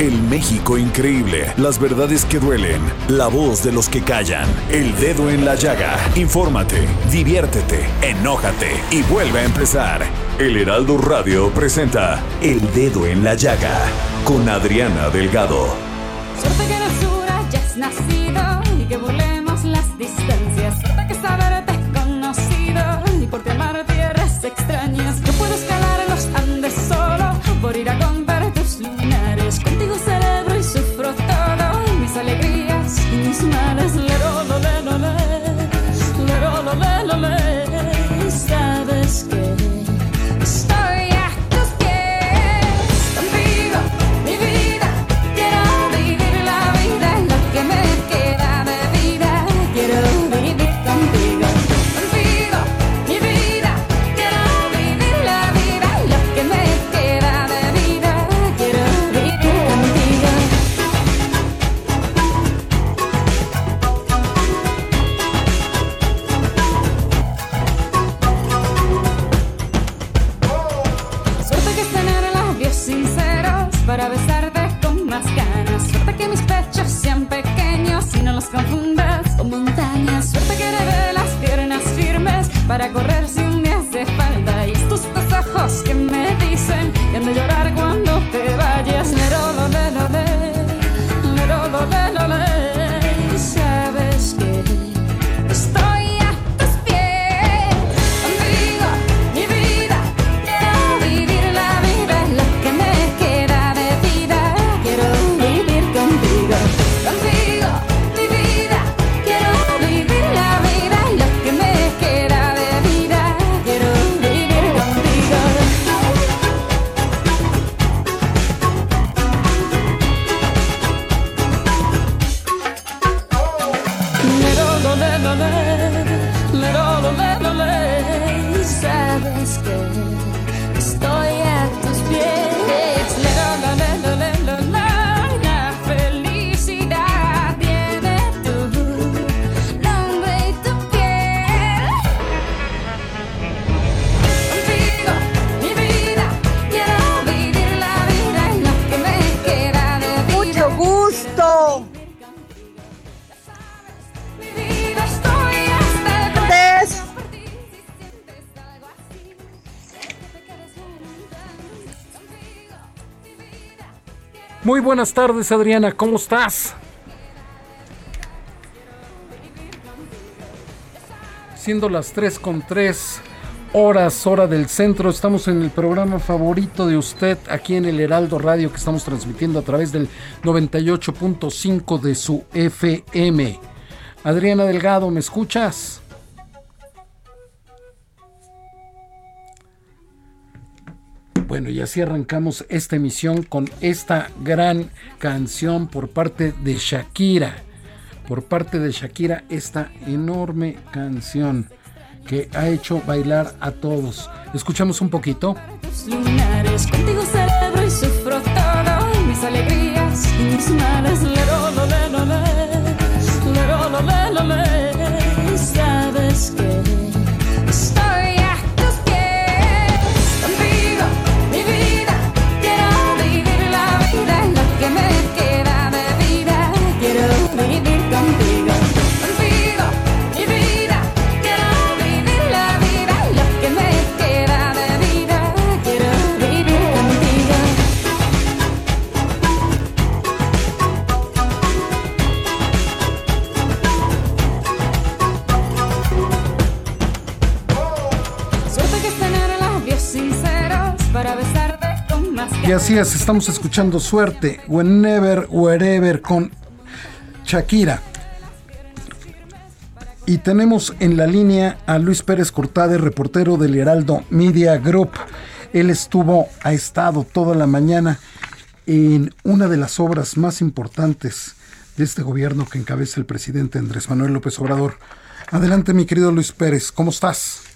El México increíble, las verdades que duelen, la voz de los que callan, el dedo en la llaga. Infórmate, diviértete, enójate y vuelve a empezar. El Heraldo Radio presenta El Dedo en la Llaga con Adriana Delgado. Suerte que no hayas nacido y que volemos las distancias. Suerte que saberte conocido y por ti amar tierras extrañas. Buenas tardes, Adriana, ¿cómo estás? Siendo las 3 con 3 horas, hora del centro, estamos en el programa favorito de usted aquí en el Heraldo Radio que estamos transmitiendo a través del 98.5 de su FM. Adriana Delgado, ¿me escuchas? Bueno, y así arrancamos esta emisión con esta gran canción por parte de Shakira. Por parte de Shakira, esta enorme canción que ha hecho bailar a todos. Escuchamos un poquito. Contigo celebro y sufro mis alegrías y mis males. Así es, estamos escuchando Suerte, Whenever, Wherever con Shakira. Y tenemos en la línea a Luis Pérez Cortade, reportero del Heraldo Media Group. Él estuvo, ha estado toda la mañana en una de las obras más importantes de este gobierno que encabeza el presidente Andrés Manuel López Obrador. Adelante, mi querido Luis Pérez, ¿cómo estás?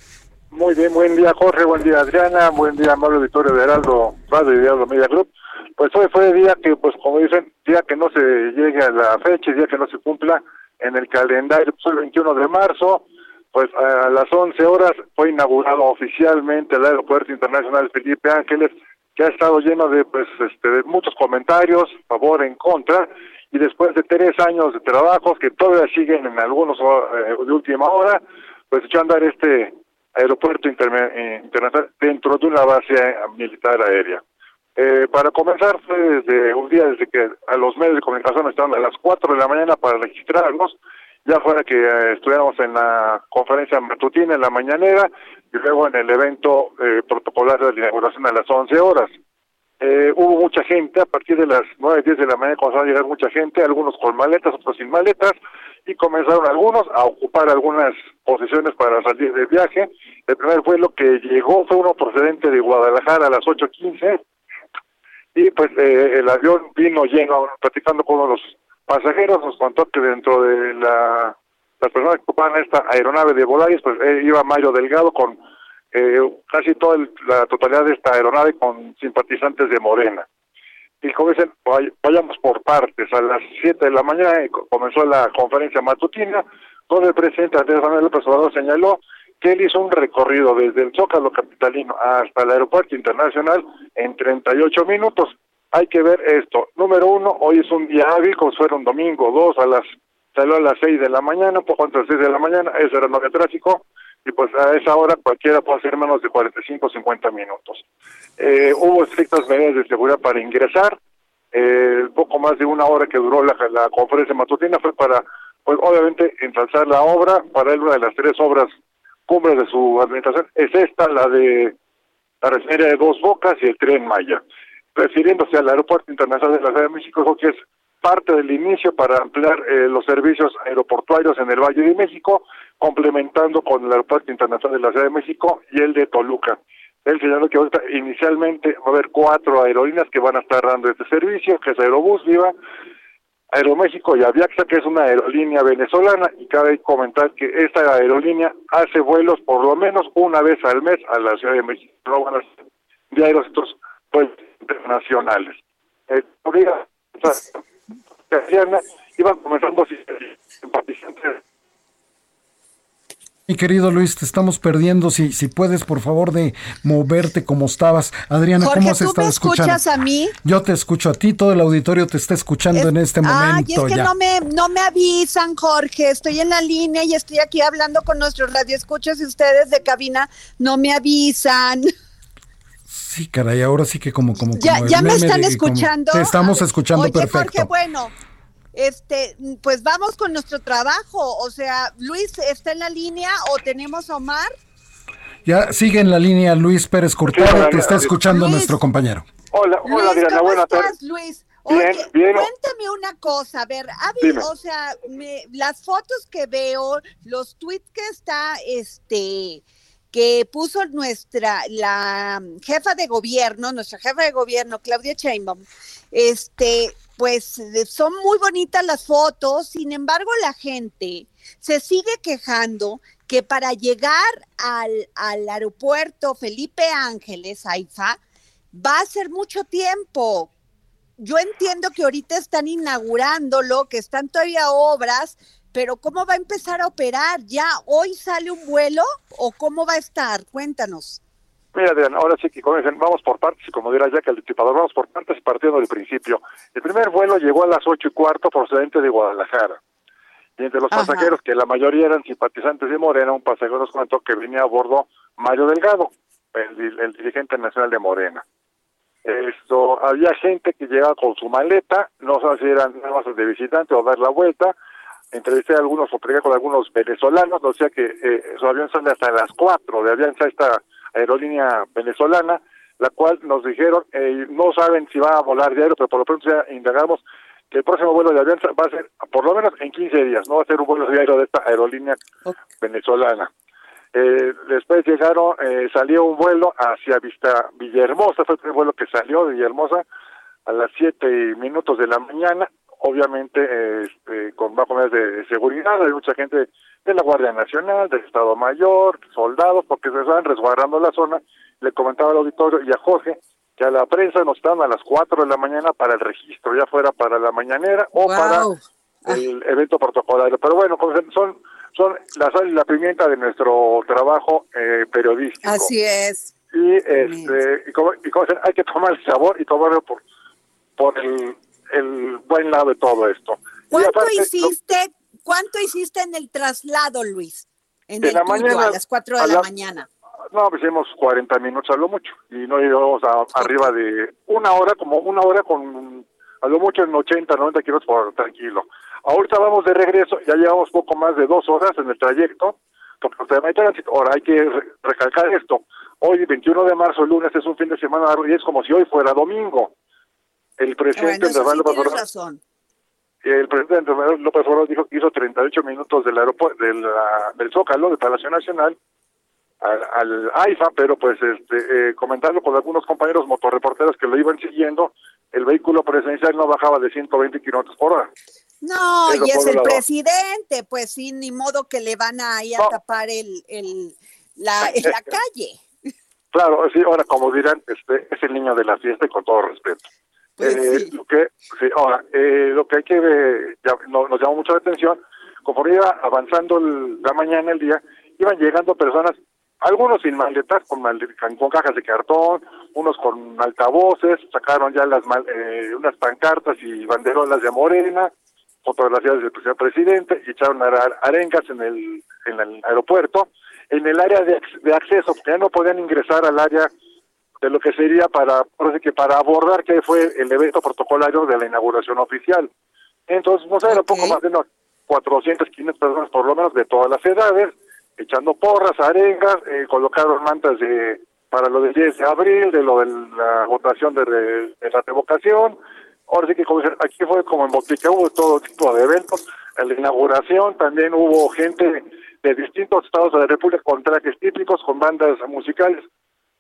Muy bien, buen día Jorge, buen día Adriana, buen día amable auditorio de Heraldo Radio y Heraldo Media Group. Pues hoy fue día que, pues como dicen, día que no se llegue a la fecha, día que no se cumpla en el calendario, pues el 21 de marzo, pues a las 11 horas fue inaugurado oficialmente el Aeropuerto Internacional Felipe Ángeles, que ha estado lleno de, pues, este, de muchos comentarios, favor, en contra, y después de tres años de trabajos que todavía siguen en algunos eh, de última hora, pues echó a andar este aeropuerto eh, internacional dentro de una base militar aérea. Eh, para comenzar fue desde un día desde que a los medios de comunicación estaban a las 4 de la mañana para registrarnos, ya fuera que eh, estuviéramos en la conferencia matutina en la mañanera y luego en el evento eh, protocolar de la inauguración a las 11 horas. Eh, hubo mucha gente, a partir de las 9, 10 de la mañana comenzó a llegar mucha gente, algunos con maletas, otros sin maletas, y comenzaron algunos a ocupar algunas posiciones para salir de viaje. El primer vuelo que llegó fue uno procedente de Guadalajara a las 8.15, y pues eh, el avión vino lleno, platicando con uno de los pasajeros, nos contó que dentro de la las personas que ocupaban esta aeronave de Volaris, pues eh, iba Mario Delgado con eh, casi toda la totalidad de esta aeronave con simpatizantes de Morena. Y como dicen, vayamos por partes. A las 7 de la mañana comenzó la conferencia matutina, donde el presidente Andrés Manuel López Obrador señaló que él hizo un recorrido desde el Zócalo Capitalino hasta el Aeropuerto Internacional en 38 minutos. Hay que ver esto. Número uno, hoy es un día hábil, como fuera un domingo. Dos, a las, salió a las 6 de la mañana, un poco antes de las 6 de la mañana, eso era no había tráfico, y pues a esa hora cualquiera puede hacer menos de 45 o 50 minutos. Eh, hubo estrictas medidas de seguridad para ingresar, eh, poco más de una hora que duró la, conferencia matutina fue para, pues obviamente, ensalzar la obra, para él una de las tres obras cumbre de su administración es esta, la de la refinería de Dos Bocas y el Tren Maya. Refiriéndose al Aeropuerto Internacional de la Ciudad de México, creo que es parte del inicio para ampliar eh, los servicios aeroportuarios en el Valle de México, complementando con el Aeropuerto Internacional de la Ciudad de México y el de Toluca. Él señaló que inicialmente va a haber cuatro aerolíneas que van a estar dando este servicio, que es Aerobús, Viva, Aeroméxico y Aviaxa, que es una aerolínea venezolana, y cabe comentar que esta aerolínea hace vuelos por lo menos una vez al mes a la Ciudad de México, no van a ser diarios estos vuelos internacionales. Eh, iban comenzando simpatizantes mi querido Luis, te estamos perdiendo. Si, si puedes, por favor, de moverte como estabas. Adriana, ¿cómo has estado escuchando? escuchas a mí? Yo te escucho a ti, todo el auditorio te está escuchando en este momento. Ay, es que no me, no me avisan, Jorge. Estoy en la línea y estoy aquí hablando con nuestros radioescuchas y ustedes de cabina no me avisan. Sí, caray, ahora sí que como... como, ya, ya me están escuchando. te estamos escuchando perfecto. Jorge, bueno, este, pues vamos con nuestro trabajo. O sea, Luis está en la línea o tenemos a Omar. Ya sigue en la línea Luis Pérez Cortado, te está escuchando nuestro compañero. Hola, hola Luis, Diana, ¿cómo estás, Luis? Bien, Oye, bien. cuéntame una cosa, a ver, ha habido- o sea, me- las fotos que veo, los tweets que está, este, que puso nuestra, la jefa de gobierno, nuestra jefa de gobierno, Claudia Sheinbaum, este, pues son muy bonitas las fotos, sin embargo la gente se sigue quejando que para llegar al, al aeropuerto Felipe Ángeles, AIFA, va a ser mucho tiempo. Yo entiendo que ahorita están inaugurándolo, que están todavía obras, pero ¿cómo va a empezar a operar? ¿Ya hoy sale un vuelo o cómo va a estar? Cuéntanos. Mira, Adriana, ahora sí que como dicen, vamos por partes, y como dirá ya que el disipador, vamos por partes partiendo del principio. El primer vuelo llegó a las ocho y cuarto procedente de Guadalajara. Y entre los Ajá. pasajeros, que la mayoría eran simpatizantes de Morena, un pasajero nos comentó que venía a bordo Mario Delgado, el, el dirigente nacional de Morena. Esto, había gente que llegaba con su maleta, no sé si eran nada más de visitante o dar la vuelta. Entrevisté a algunos, o con algunos venezolanos, o sea que eh, su avión sale hasta las 4 de Avianza, esta aerolínea venezolana. La cual nos dijeron, eh, no saben si va a volar diario, pero por lo pronto ya indagamos que el próximo vuelo de avión va a ser por lo menos en 15 días, no va a ser un vuelo diario de esta aerolínea venezolana. Eh, después llegaron, eh, salió un vuelo hacia Vista Villahermosa, fue el primer vuelo que salió de Villahermosa a las 7 minutos de la mañana, obviamente este, con bajo medidas de seguridad, hay mucha gente de la Guardia Nacional, del Estado Mayor, soldados, porque se estaban resguardando la zona. Le comentaba al auditorio y a Jorge que a la prensa nos estaban a las 4 de la mañana para el registro, ya fuera para la mañanera o para el evento protocolario. Pero bueno, son son la sal y la pimienta de nuestro trabajo eh, periodístico. Así es. Y, este, y, como, hay que tomar el sabor y tomarlo por, por el, el buen lado de todo esto. ¿Cuánto hiciste, ¿Cuánto hiciste en el traslado, Luis? En, el la mañana, a las 4 de la, mañana. No, pues hicimos 40 minutos a lo mucho y no íbamos a, arriba de una hora, como una hora con a lo mucho en 80, 90 kilómetros por tranquilo. Ahorita vamos de regreso, ya llevamos poco más de dos horas en el trayecto, porque ahora hay que recalcar esto. Hoy, 21 de marzo, lunes, es un fin de semana y es como si hoy fuera domingo. El presidente bueno, López razón. El presidente López Obrador dijo que hizo 38 minutos del aeropuerto, del, del Zócalo, de Palacio Nacional, al, AIFA, pero pues este, eh, comentando con algunos compañeros motorreporteros que lo iban siguiendo, el vehículo presidencial no bajaba de 120 kilómetros por hora. No, y es el presidente, pues sí, ni modo que le van a ir a tapar el, el, la, la calle. Claro, sí, ahora como dirán, este es el niño de la fiesta y con todo respeto. Pues eh, lo que, sí, ahora, eh, lo que hay que ver, ya, nos llamó mucho la atención, conforme iba avanzando la mañana, el día, iban llegando personas, algunos sin maletas, con, con cajas de cartón, unos con altavoces, sacaron ya las eh, unas pancartas y banderolas de Morena, fotografías del presidente y echaron arengas en el, en el aeropuerto. En el área de, acceso, porque ya no podían ingresar al área de lo que sería para, que para abordar que fue el evento protocolario de la inauguración oficial. Entonces, no sé, era poco más de unos 400, 500 personas por lo menos de todas las edades, echando porras, arengas, eh, colocaron mantas de para lo del 10 de abril, de lo de la votación de, de la revocación, ahora sí que como aquí fue como en Botica, hubo todo tipo de eventos. En la inauguración también hubo gente de distintos estados de la República con trajes típicos, con bandas musicales.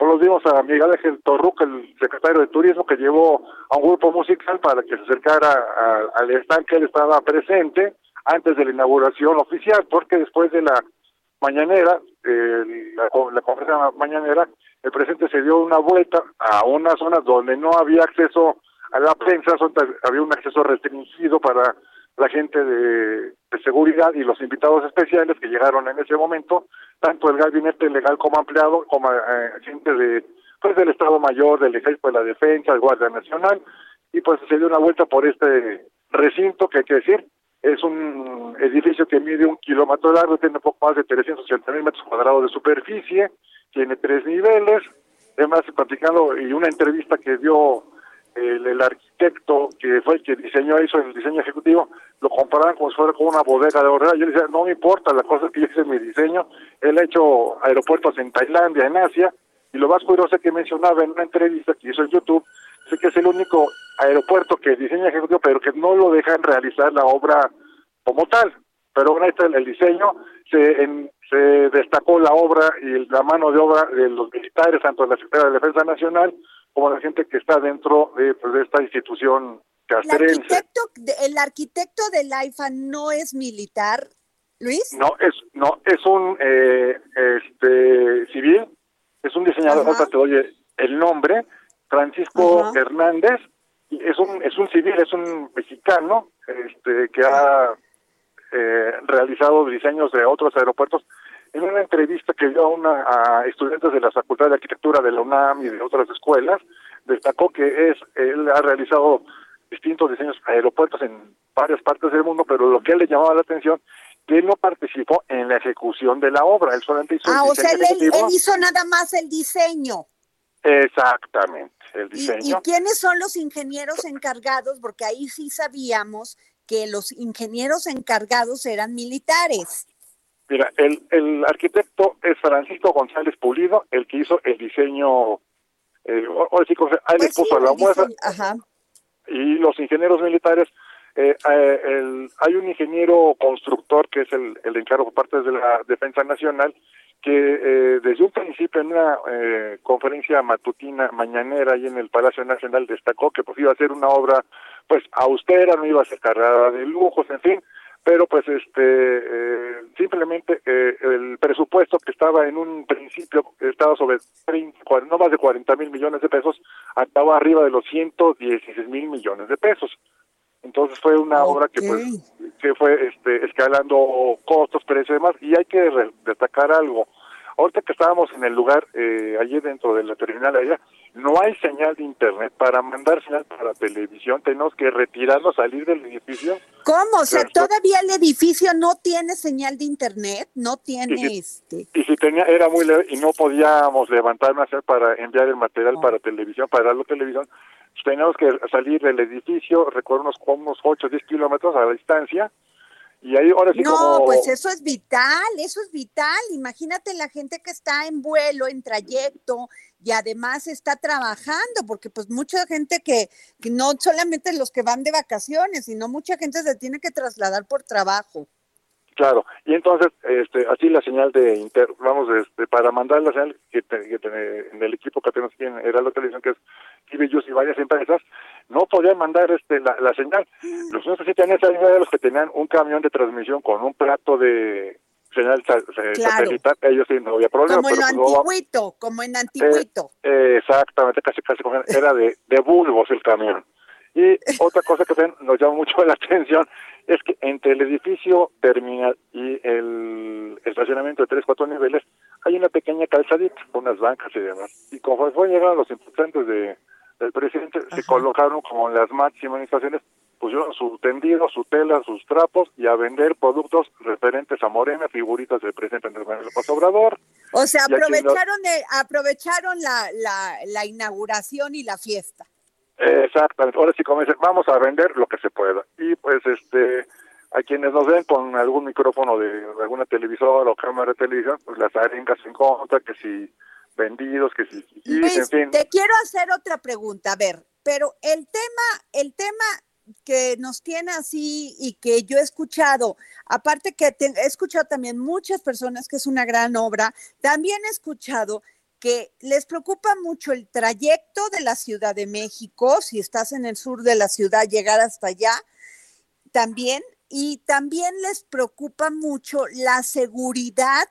Por los a Miguel Ángel Torruca, el secretario de Turismo, que llevó a un grupo musical para que se acercara al stand que él estaba presente antes de la inauguración oficial, porque después de la mañanera, la, la conferencia mañanera, el presidente se dio una vuelta a unas zonas donde no había acceso a la prensa, había un acceso restringido para la gente de, seguridad y los invitados especiales que llegaron en ese momento, tanto el gabinete legal como ampliado, como eh, gente de pues del Estado Mayor, del Ejército de la Defensa, del Guardia Nacional, y pues se dio una vuelta por este recinto que hay que decir, es un edificio que mide un kilómetro largo, tiene poco más de 380 mil metros cuadrados de superficie, tiene tres niveles, además platicando y una entrevista que dio el, arquitecto que fue el que diseñó eso, el diseño ejecutivo, lo comparaban como si fuera con una bodega de horrera. Yo le decía, no me importa, la cosa que yo hice mi diseño. Él ha hecho aeropuertos en Tailandia, en Asia, y lo más curioso que mencionaba en una entrevista que hizo en YouTube, sé que es el único aeropuerto que diseña ejecutivo, pero que no lo dejan realizar la obra como tal. Pero bueno, está el, diseño, se, se destacó la obra y la mano de obra de los militares, tanto de la Secretaría de Defensa Nacional como la gente que está dentro de, pues, de esta institución castrense. ¿El arquitecto, ¿El arquitecto del AIFA no es militar, Luis? No, es, no, es un eh, este, civil, es un diseñador, ahora te doy el nombre, Francisco Hernández, es un, es un civil, es un mexicano este, que ha eh, realizado diseños de otros aeropuertos en una entrevista que dio a, una, a estudiantes de la Facultad de Arquitectura de la UNAM y de otras escuelas, destacó que es él ha realizado distintos diseños aeropuertos en varias partes del mundo, pero lo que él le llamaba la atención que él no participó en la ejecución de la obra, él solamente hizo ah, o sea, él, hizo nada más el diseño. Exactamente, el diseño. ¿Y, quiénes son los ingenieros encargados? Porque ahí sí sabíamos que los ingenieros encargados eran militares. Mira, el, el arquitecto es Francisco González Pulido, el que hizo el diseño eh, ahora sí, ahí les Pues puso la muestra Ajá. y los ingenieros militares, eh, eh, el- hay un ingeniero constructor que es el, el encargo por parte de la Defensa Nacional, que eh, desde un principio en una eh, conferencia matutina mañanera ahí en el Palacio Nacional destacó que pues iba a ser una obra pues austera, no iba a ser cargada de lujos, en fin, pero pues este eh, simplemente eh, el presupuesto que estaba en un principio estaba sobre 30, cuar- no más de 40 mil millones de pesos, acaba arriba de los 116 mil millones de pesos. Entonces fue una obra que pues que fue este escalando costos, precios y demás y hay que re- destacar algo. Ahorita que estábamos en el lugar eh, allí dentro de la terminal allá, no hay señal de internet para mandar señal para televisión, tenemos que retirarnos, salir del edificio ¿Cómo? O sea, Pero todavía el edificio no tiene señal de internet, no tiene este. y si tenía era muy leve y no podíamos levantarnos a hacer para enviar el material Ah. para televisión para darlo a televisión teníamos que salir del edificio recorrer unos como unos 8 o 10 kilómetros a la distancia y ahí ahora sí No, como pues eso es vital, eso es vital. Imagínate la gente que está en vuelo, en trayecto y además está trabajando, porque pues mucha gente que, que no solamente los que van de vacaciones, sino mucha gente se tiene que trasladar por trabajo. Claro, y entonces, este, así la señal de inter, vamos, este, para mandar la señal que, te- que te- en el equipo que tenemos aquí en Heraldo Televisión, que es TVJus y varias empresas, no podían mandar este la, la señal. Los únicos que tenían esa señal eran los que tenían un camión de transmisión con un plato de señal sa- Claro. satelital, ellos sí no había problema. Como en lo pero no- antiguito, como en antiguito. eh, exactamente, casi casi era de, de bulbos el camión. Y otra cosa que nos llama mucho la atención es que entre el edificio terminal y el estacionamiento de tres, cuatro niveles hay una pequeña calzadita, unas bancas y demás. Y conforme fueron llegando los importantes de, del presidente, se colocaron como en las máximas estaciones, pusieron su tendido, su tela, sus trapos y a vender productos referentes a Morena, figuritas del presidente Andrés Manuel López Obrador. O sea, no- aprovecharon, aprovecharon la, la, la inauguración y la fiesta. Exactamente. Ahora sí, como dicen, vamos a vender lo que se pueda. Y pues, este, a quienes nos ven con algún micrófono de alguna televisora o cámara de televisión, pues las arengas en contra, que si vendidos, que si, y, Luis, en fin. te quiero hacer otra pregunta. A ver, pero el tema, el tema que nos tiene así y que yo he escuchado, aparte que te- he escuchado también muchas personas que es una gran obra, también he escuchado que les preocupa mucho el trayecto de la Ciudad de México, si estás en el sur de la ciudad, llegar hasta allá, también, y también les preocupa mucho la seguridad,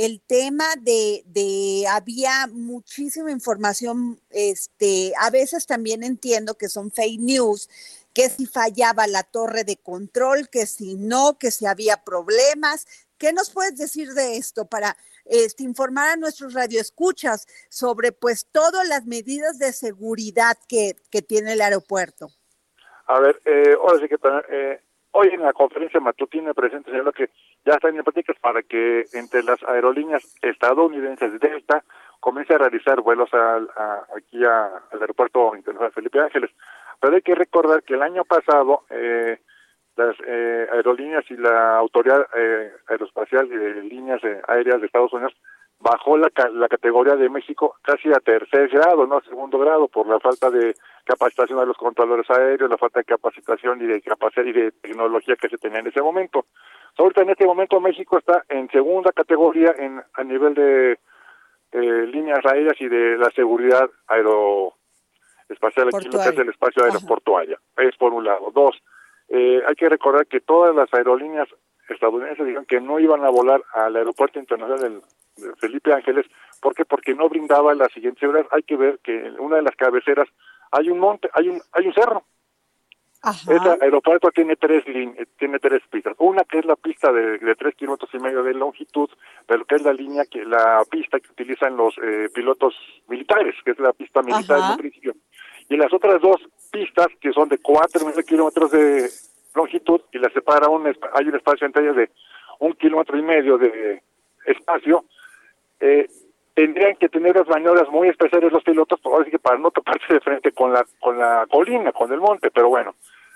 el tema de, de había muchísima información, este, a veces también entiendo que son fake news, que si fallaba la torre de control, que si no, que si había problemas. ¿Qué nos puedes decir de esto para este, informar a nuestros radioescuchas sobre pues todas las medidas de seguridad que, que tiene el aeropuerto? A ver, eh, ahora sí que eh, hoy en la conferencia matutina presente señaló que ya están en prácticas para que entre las aerolíneas estadounidenses Delta comience a realizar vuelos al, a- aquí a- al aeropuerto internacional Felipe Ángeles. Pero hay que recordar que el año pasado eh, las eh, aerolíneas y la autoridad eh, aeroespacial y de líneas eh, aéreas de Estados Unidos bajó la, la categoría de México casi a tercer grado, no a segundo grado, por la falta de capacitación de los controladores aéreos, la falta de capacitación y de capacidad y de tecnología que se tenía en ese momento. Ahorita en este momento México está en segunda categoría en a nivel de eh, líneas aéreas y de la seguridad aeroespacial aquí lo que es el espacio aeroportuario. Es por un lado. Dos, eh, hay que recordar que todas las aerolíneas estadounidenses dijeron que no iban a volar al aeropuerto internacional del, de Felipe Ángeles. ¿Por qué? Porque no brindaba la siguiente seguridad. Hay que ver que en una de las cabeceras hay un monte, hay un, hay un cerro. Este aeropuerto tiene tres eh, tiene tres pistas. Una que es la pista de, de tres kilómetros y medio de longitud, pero que es la línea que la pista que utilizan los eh, pilotos militares, que es la pista militar en Ajá. un principio. Y las otras dos pistas que son de cuatro kilómetros de longitud y las separa un hay un espacio entre ellas de un kilómetro y medio de espacio. Eh, tendrían que tener las maniobras muy especiales los pilotos, sí que para no toparse de frente con la con la colina, con el monte, pero bueno,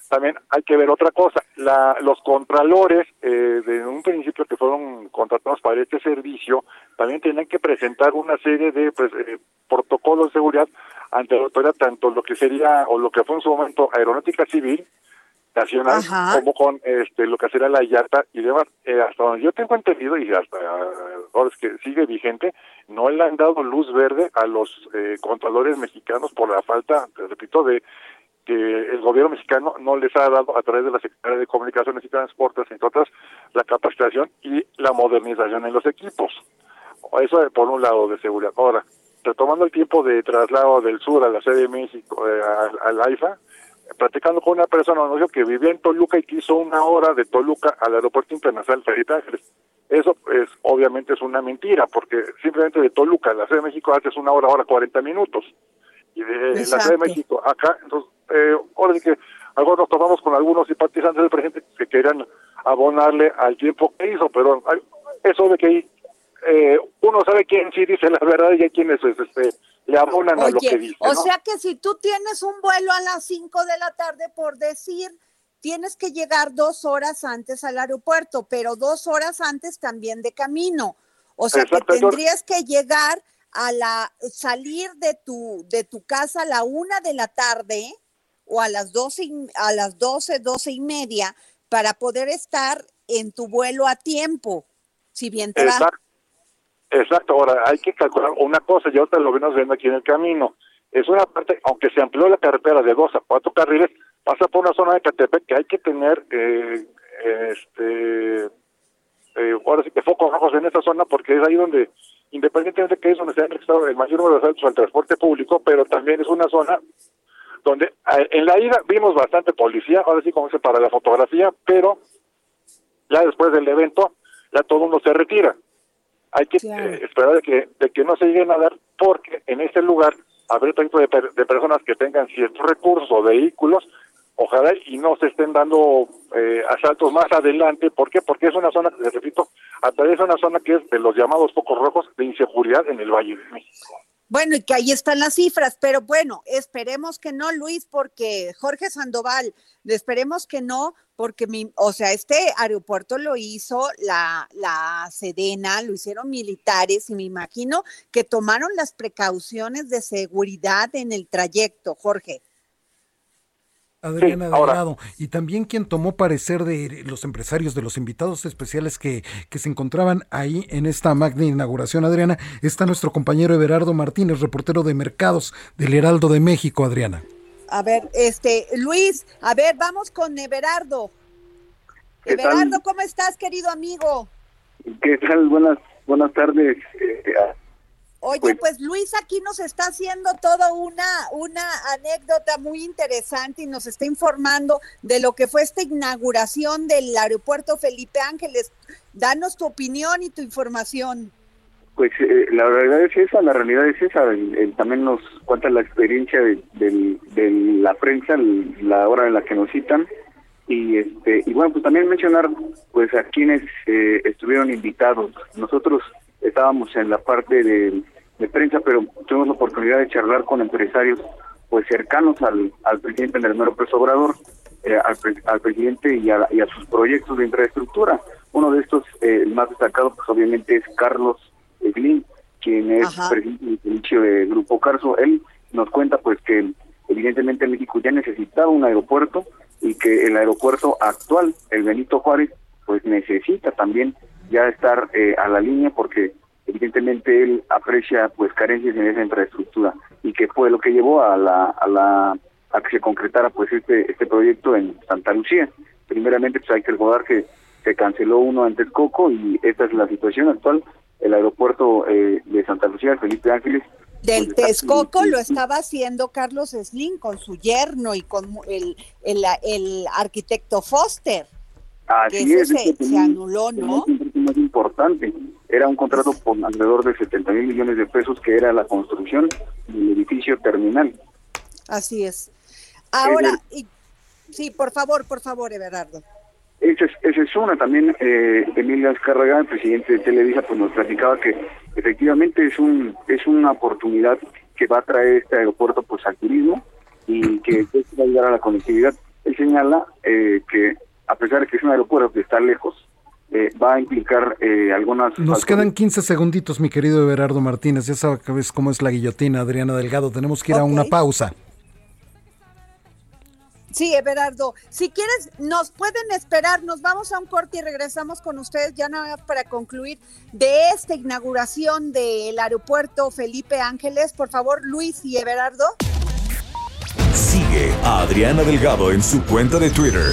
también hay que ver otra cosa. La, los contralores, eh, de un principio que fueron contratados para este servicio, también tienen que presentar una serie de pues, eh, protocolos de seguridad ante la autoridad, tanto lo que sería, o lo que fue en su momento aeronáutica civil, nacional, como con este lo que sería la IATA y demás. Eh, hasta donde yo tengo entendido, y hasta ahora es que sigue vigente, no le han dado luz verde a los eh, contralores mexicanos por la falta, repito, de que el gobierno mexicano no les ha dado a través de la Secretaría de Comunicaciones y Transportes, entre otras, la capacitación y la modernización en los equipos. Eso por un lado de seguridad. Ahora, retomando el tiempo de traslado del sur a la sede de México, eh, al, AIFA, platicando con una persona que vivía en Toluca y quiso una hora de Toluca al aeropuerto internacional Felipe Ángeles. Eso es obviamente es una mentira, porque simplemente de Toluca a la Sede de México haces una hora, hora 40 minutos. Y de la Sede de México acá, entonces, eh, ahora sí que algo nos topamos con algunos simpatizantes del presidente que querían abonarle al tiempo que hizo, pero eso de que eh, uno sabe quién sí dice la verdad y hay quienes este, le abonan a lo que dice. O sea que si tú tienes un vuelo a las 5 de la tarde, por decir, tienes que llegar dos horas antes al aeropuerto, pero dos horas antes también de camino. O sea que tendrías que llegar a la salir de tu de tu casa a la una de la tarde o a las doce a las doce doce y media para poder estar en tu vuelo a tiempo si bien te Exacto. Exacto, ahora hay que calcular una cosa, ya te lo venimos viendo aquí en el camino. Es una parte, aunque se amplió la carretera de dos a cuatro carriles, pasa por una zona de Catepec que hay que tener, eh, este, eh, ahora sí que focos rojos en esa zona porque es ahí donde, independientemente de que es donde se ha registrado el mayor número de asaltos al transporte público, pero también es una zona donde en la ida vimos bastante policía, ahora sí como para la fotografía, pero ya después del evento ya todo uno se retira hay que eh, esperar de que, de que no se lleguen a dar porque en ese lugar habrá tanto de, de personas que tengan ciertos recursos o vehículos, ojalá y no se estén dando eh, asaltos más adelante. ¿Por qué? Porque es una zona, les repito, atraviesa una zona que es de los llamados focos rojos de inseguridad en el Valle de México. Bueno, y que ahí están las cifras, pero bueno, esperemos que no, Luis, porque Jorge Sandoval, esperemos que no, porque mi, o sea, este aeropuerto lo hizo la, la Sedena, lo hicieron militares y me imagino que tomaron las precauciones de seguridad en el trayecto, Jorge. Adriana Delgado, y también quien tomó parecer de los empresarios, de los invitados especiales que, que se encontraban ahí en esta magna inauguración, Adriana, está nuestro compañero Everardo Martínez, reportero de mercados del Heraldo de México, Adriana. A ver, este, Luis, a ver, vamos con Everardo. Everardo, ¿cómo estás, querido amigo? ¿Qué tal? Buenas, buenas tardes. Eh, Oye, pues, Luis aquí nos está haciendo toda una, una anécdota muy interesante y nos está informando de lo que fue esta inauguración del aeropuerto Felipe Ángeles. Danos tu opinión y tu información. Pues eh, la verdad es esa, la realidad es esa. también nos cuenta la experiencia de, la prensa, la hora en la que nos citan. Y este y bueno, pues también mencionar pues a quienes eh, estuvieron invitados. Nosotros estábamos en la parte de de prensa, pero tuvimos la oportunidad de charlar con empresarios pues cercanos al, al presidente Andrés López Obrador, eh, al, presidente y a, y a, sus proyectos de infraestructura. Uno de estos, eh, el más destacado, pues obviamente es Carlos Eglín, quien es presidente de Grupo Carso. Él nos cuenta pues que evidentemente México ya necesitaba un aeropuerto y que el aeropuerto actual, el Benito Juárez, pues necesita también ya estar eh, a la línea porque evidentemente él aprecia pues carencias en esa infraestructura y que fue lo que llevó a la a la a que se concretara pues este este proyecto en Santa Lucía. Primeramente pues hay que recordar que se canceló uno en Texcoco y esta es la situación actual. El aeropuerto eh, de Santa Lucía, Felipe Ángeles. Del pues, Texcoco lo estaba haciendo Carlos Slim con su yerno y con el, el, el arquitecto Foster. Así es, se, se, anuló, ¿no? Más importante. Era un contrato por alrededor de 70 mil millones de pesos que era la construcción del edificio terminal. Así es. Ahora, sí, por favor, por favor, Everardo. Esa es, es una también, eh, Emilia Azcárraga, el presidente de Televisa, pues nos platicaba que efectivamente es un es una oportunidad que va a traer este aeropuerto pues al turismo y que va a ayudar a la conectividad. él señala eh, que a pesar de que es un aeropuerto que está lejos, eh, va a implicar eh, algunas... Nos quedan 15 segunditos, mi querido Everardo Martínez. Ya sabes cómo es la guillotina, Adriana Delgado. Tenemos que ir a una pausa. Sí, Everardo. Si quieres, nos pueden esperar. Nos vamos a un corte y regresamos con ustedes ya nada más para concluir de esta inauguración del aeropuerto Felipe Ángeles. Por favor, Luis y Everardo. Sigue a Adriana Delgado en su cuenta de Twitter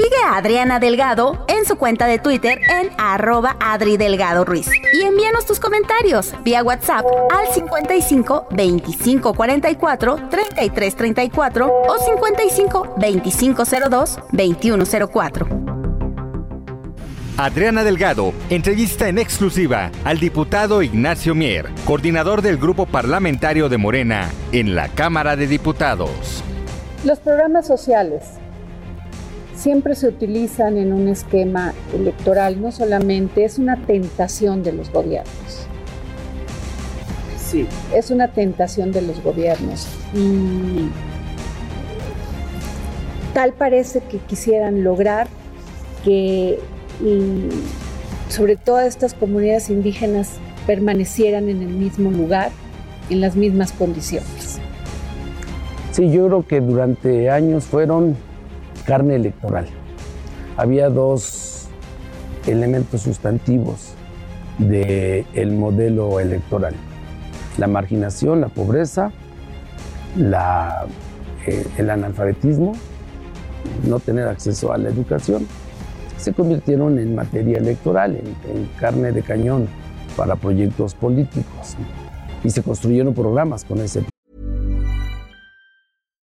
Sigue a Adriana Delgado en su cuenta de Twitter en arroba Adri Delgado Ruiz. Y envíanos tus comentarios vía WhatsApp al 55 25 44 33 34 o 55 25 02 21 04. Adriana Delgado entrevista en exclusiva al diputado Ignacio Mier, coordinador del grupo parlamentario de Morena en la Cámara de Diputados. Los programas sociales siempre se utilizan en un esquema electoral, no solamente es una tentación de los gobiernos. Sí. Es una tentación de los gobiernos. Y tal parece que quisieran lograr que sobre todo estas comunidades indígenas permanecieran en el mismo lugar, en las mismas condiciones. Sí, yo creo que durante años fueron carne electoral. Había dos elementos sustantivos del modelo electoral. La marginación, la pobreza, eh, el analfabetismo, no tener acceso a la educación, se convirtieron en materia electoral, en, en carne de cañón para proyectos políticos. Y se construyeron programas con ese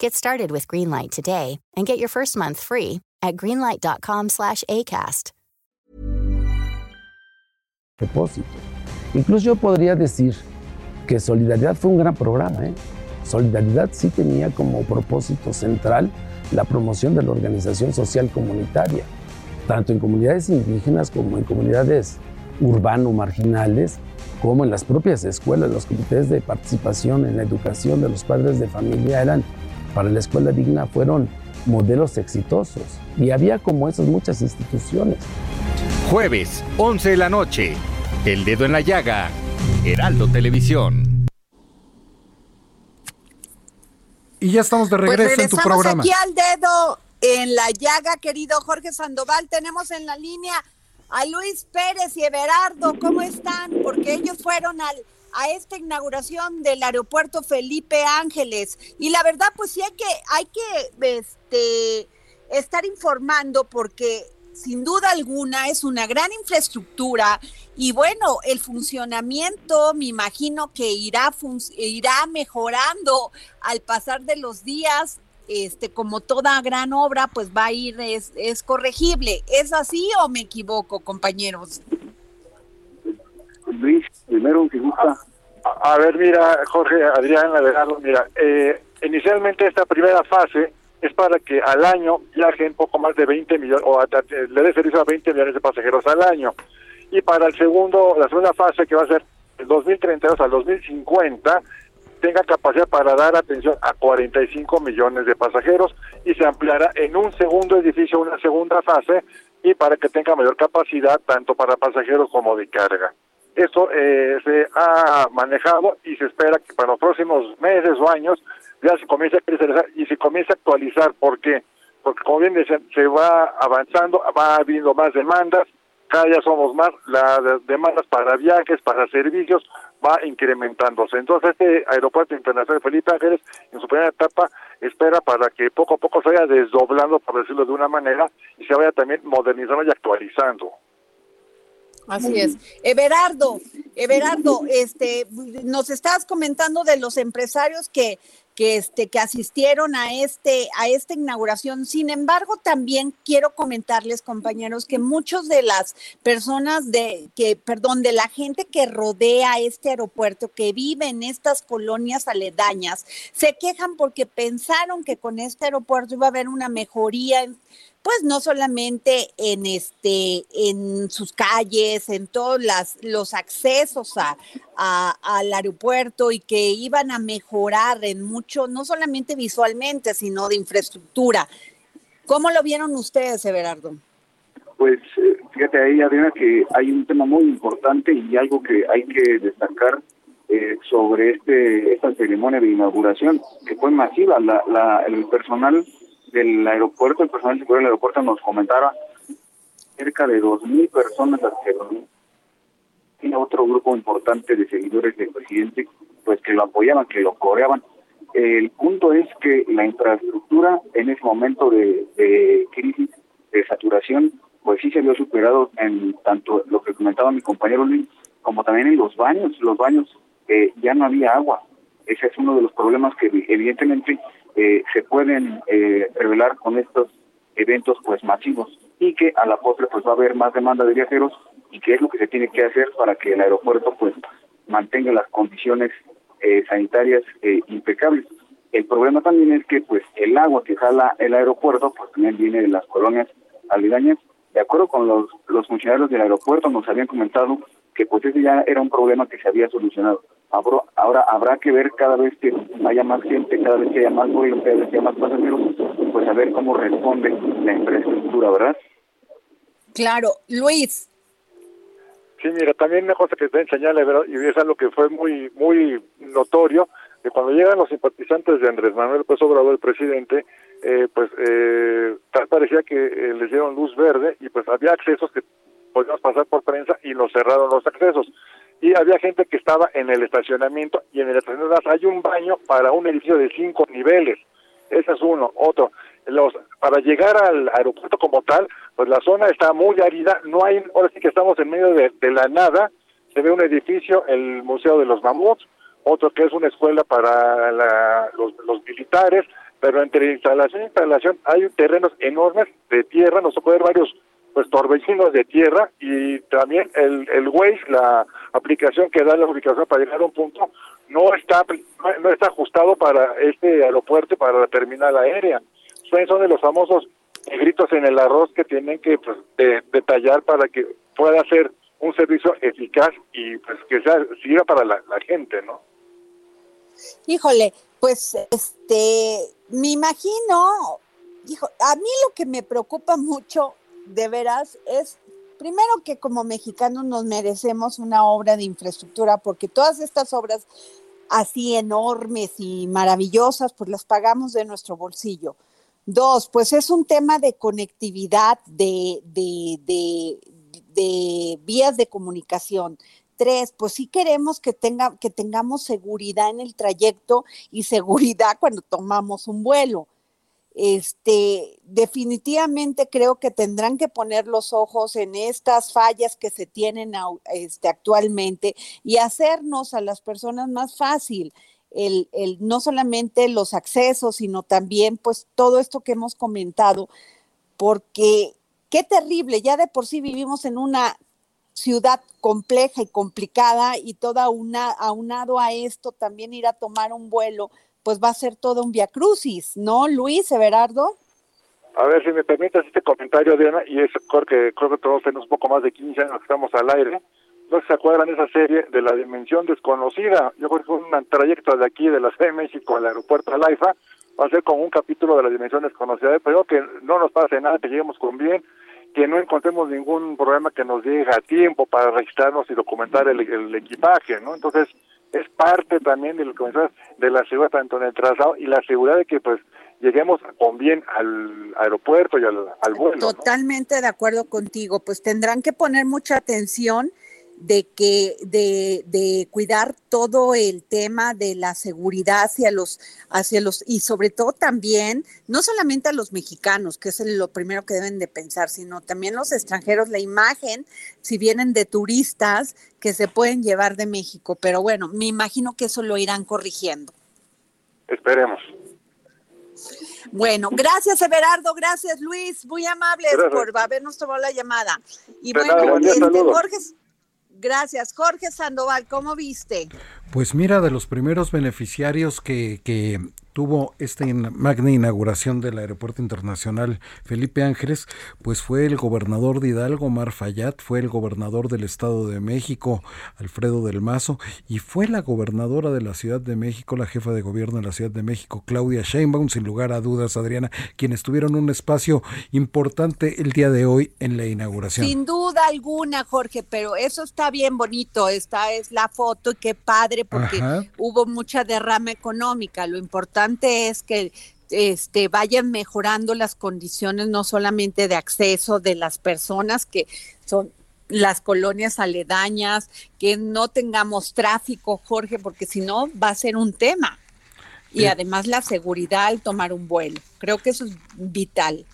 Get started with Greenlight today and get your first month free at greenlight.com/acast. Propósito. Incluso yo podría decir que Solidaridad fue un gran programa. ¿eh? Solidaridad sí tenía como propósito central la promoción de la organización social comunitaria, tanto en comunidades indígenas como en comunidades urbano-marginales, como en las propias escuelas, los comités de participación en la educación de los padres de familia eran, para la escuela digna, fueron modelos exitosos. Y había como esas muchas instituciones. Jueves, 11 de la noche. El dedo en la llaga. Heraldo Televisión. Y ya estamos de regreso en tu programa. aquí al dedo en la llaga, querido Jorge Sandoval. Tenemos en la línea a Luis Pérez y Everardo. ¿Cómo están? Porque ellos fueron al a esta inauguración del aeropuerto Felipe Ángeles. Y la verdad, pues sí hay que, hay que este, estar informando porque sin duda alguna es una gran infraestructura y bueno, el funcionamiento me imagino que irá, irá mejorando al pasar de los días. Este, como toda gran obra, pues va a ir, es, es corregible. ¿Es así o me equivoco, compañeros? Primero, si gusta. A, ver, mira, Jorge, Adrián, Adelano, mira, eh, inicialmente esta primera fase es para que al año viajen poco más de 20 millones, o le dé servicio a 20 millones de pasajeros al año. Y para el segundo, la segunda fase, que va a ser el 2032 al 2050, tenga capacidad para dar atención a 45 millones de pasajeros y se ampliará en un segundo edificio, una segunda fase, y para que tenga mayor capacidad tanto para pasajeros como de carga. Esto eh, se ha manejado y se espera que para los próximos meses o años ya se comience a cristalizar y se comience a actualizar. ¿Por qué? Porque como bien dicen, se va avanzando, va habiendo más demandas, cada día somos más, las demandas para viajes, para servicios, va incrementándose. Entonces este aeropuerto internacional Felipe Ángeles en su primera etapa espera para que poco a poco se vaya desdoblando, por decirlo de una manera, y se vaya también modernizando y actualizando. Así es. Everardo, Everardo, este, nos estás comentando de los empresarios que que este que asistieron a este a esta inauguración. Sin embargo, también quiero comentarles, compañeros, que muchos de las personas de que perdón, de la gente que rodea este aeropuerto, que vive en estas colonias aledañas, se quejan porque pensaron que con este aeropuerto iba a haber una mejoría en pues no solamente en este en sus calles, en todos las, los accesos a, al aeropuerto y que iban a mejorar en mucho, no solamente visualmente, sino de infraestructura. ¿Cómo lo vieron ustedes, Everardo? Pues eh, fíjate ahí, Adriana, que hay un tema muy importante y algo que hay que destacar eh, sobre este esta ceremonia de inauguración, que fue masiva. La, la, el personal del aeropuerto, el personal de del aeropuerto nos comentaba cerca de 2.000 personas las que tiene otro grupo importante de seguidores del presidente, pues que lo apoyaban, que lo coreaban. El punto es que la infraestructura en ese momento de, crisis, de saturación, pues sí se vio superado en tanto lo que comentaba mi compañero Luis, como también en los baños. Los baños eh, ya no había agua. Ese es uno de los problemas que evidentemente eh, se pueden eh, revelar con estos eventos pues masivos y que a la postre pues va a haber más demanda de viajeros y qué es lo que se tiene que hacer para que el aeropuerto pues mantenga las condiciones eh, sanitarias impecables. El problema también es que pues el agua que jala el aeropuerto pues también viene de las colonias aledañas. De acuerdo con los, los funcionarios del aeropuerto nos habían comentado que pues ese ya era un problema que se había solucionado. Ahora, ahora habrá que ver cada vez que haya más gente, cada vez que haya más vuelos, cada vez que haya más pasajeros, pues a ver cómo responde la infraestructura, ¿verdad? Claro, Luis. Sí, mira, también una cosa que te señala, ¿verdad? y es algo que fue muy muy notorio, que cuando llegan los simpatizantes de Andrés Manuel pues Obrador, el presidente, eh, pues eh, tal parecía que eh, les dieron luz verde y pues había accesos que podíamos pasar por prensa y nos cerraron los accesos y había gente que estaba en el estacionamiento y en el estacionamiento hay un baño para un edificio de cinco niveles. Ese es uno. Otro, los, para llegar al aeropuerto como tal, pues la zona está muy árida, no hay, ahora sí que estamos en medio de, la nada, se ve un edificio, el Museo de los Mamuts, otro que es una escuela para los, los militares, pero entre instalación e instalación hay terrenos enormes de tierra, nos puede ver varios pues torbellinos de tierra y también el, el Waze, la aplicación que da la ubicación para llegar a un punto, no está no está ajustado para este aeropuerto para la terminal aérea. Son de los famosos gritos en el arroz que tienen que pues, detallar para que pueda ser un servicio eficaz y pues que sea sirva para la, la gente, ¿no? Híjole, pues este, me imagino, hijo, a mí lo que me preocupa mucho de veras es primero que como mexicanos nos merecemos una obra de infraestructura porque todas estas obras así enormes y maravillosas pues las pagamos de nuestro bolsillo. Dos, pues es un tema de conectividad, de, de, de, vías de comunicación. Tres, pues sí queremos que, tenga, que tengamos seguridad en el trayecto y seguridad cuando tomamos un vuelo este, definitivamente creo que tendrán que poner los ojos en estas fallas que se tienen este, actualmente y hacernos a las personas más fácil. El, el, no solamente los accesos, sino también pues todo esto que hemos comentado, porque qué terrible, ya de por sí vivimos en una ciudad compleja y complicada y toda una, aunado a esto también ir a tomar un vuelo pues va a ser todo un viacrucis, ¿no, Luis Everardo? A ver si me permites este comentario, Diana, y es porque creo que todos tenemos un poco más de 15 años que estamos al aire. No se acuerdan esa serie de la dimensión desconocida. Yo creo que un trayecto de aquí, de la Ciudad de México, al aeropuerto de Laifa. Va a ser como un capítulo de la dimensión desconocida. Pero que no nos pase nada, que lleguemos con bien que no encontremos ningún problema que nos llegue a tiempo para registrarnos y documentar el equipaje, ¿no? Entonces, es parte también de lo que de la seguridad tanto en el traslado y la seguridad de que pues lleguemos con bien al aeropuerto y al, al vuelo. Totalmente de acuerdo contigo, pues tendrán que poner mucha atención de que de, de, cuidar todo el tema de la seguridad hacia los hacia los y sobre todo también no solamente a los mexicanos que es lo primero que deben de pensar sino también los extranjeros la imagen si vienen de turistas que se pueden llevar de México. Pero bueno me imagino que eso lo irán corrigiendo. Esperemos. Bueno, gracias Everardo, gracias Luis, muy amables por habernos tomado la llamada. Y bueno, este, Jorge, Gracias. Jorge Sandoval, ¿cómo viste? Pues mira, de los primeros beneficiarios que, que tuvo esta magna inauguración del Aeropuerto Internacional Felipe Ángeles, pues fue el gobernador de Hidalgo, Mar Fayad, fue el gobernador del Estado de México, Alfredo del Mazo, y fue la gobernadora de la Ciudad de México, la jefa de gobierno de la Ciudad de México, Claudia Sheinbaum, sin lugar a dudas, Adriana, quienes tuvieron un espacio importante el día de hoy en la inauguración. Sin duda alguna, Jorge, pero eso está bien bonito, esta es la foto y qué padre porque hubo mucha derrama económica, lo importante es que este, vayan mejorando las condiciones no solamente de acceso de las personas que son las colonias aledañas, que no tengamos tráfico, Jorge, porque si no va a ser un tema. Y además la seguridad al tomar un vuelo. Creo que eso es vital.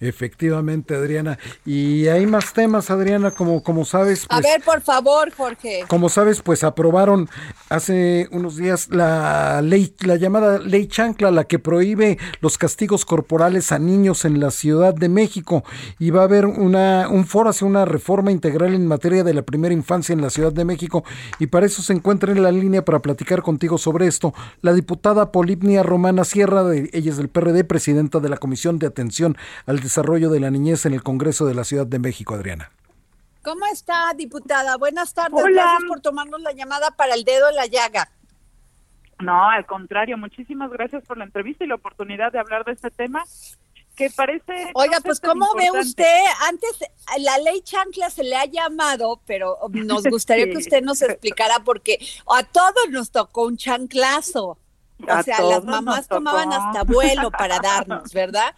Efectivamente, Adriana. Y hay más temas, Adriana, como, como sabes. a pues ver, por favor, Jorge. Como sabes, pues aprobaron hace unos días la ley, la llamada ley chancla, la que prohíbe los castigos corporales a niños en la Ciudad de México. Y va a haber una, un foro hacia una reforma integral en materia de la primera infancia en la Ciudad de México. Y para eso se encuentra en la línea para platicar contigo sobre esto la diputada Polipnia Romana Sierra, de, ella es del PRD, presidenta de la Comisión de Atención al Desarrollo de la Niñez en el Congreso de la Ciudad de México, Adriana. ¿Cómo está, diputada? Buenas tardes. Gracias por tomarnos la llamada para el dedo en la llaga. No, al contrario, muchísimas gracias por la entrevista y la oportunidad de hablar de este tema que parece... Oiga, pues ¿cómo ve usted? Antes la ley chancla se le ha llamado, pero nos gustaría que usted nos explicara porque a todos nos tocó un chanclazo. O sea, las mamás tomaban hasta vuelo para darnos, ¿verdad?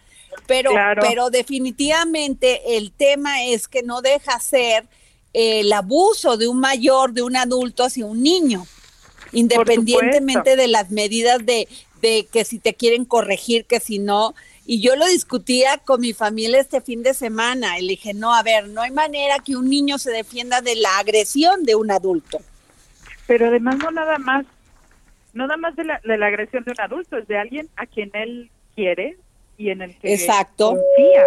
Pero, pero definitivamente el tema es que no deja ser el abuso de un mayor, de un adulto hacia un niño, independientemente de las medidas de, de que si te quieren corregir, que si no. Y yo lo discutía con mi familia este fin de semana y le dije, no, a ver, no hay manera que un niño se defienda de la agresión de un adulto. Pero además no nada más, no nada más de la, de la agresión de un adulto, es de alguien a quien él quiere, y en el que Exacto. confía.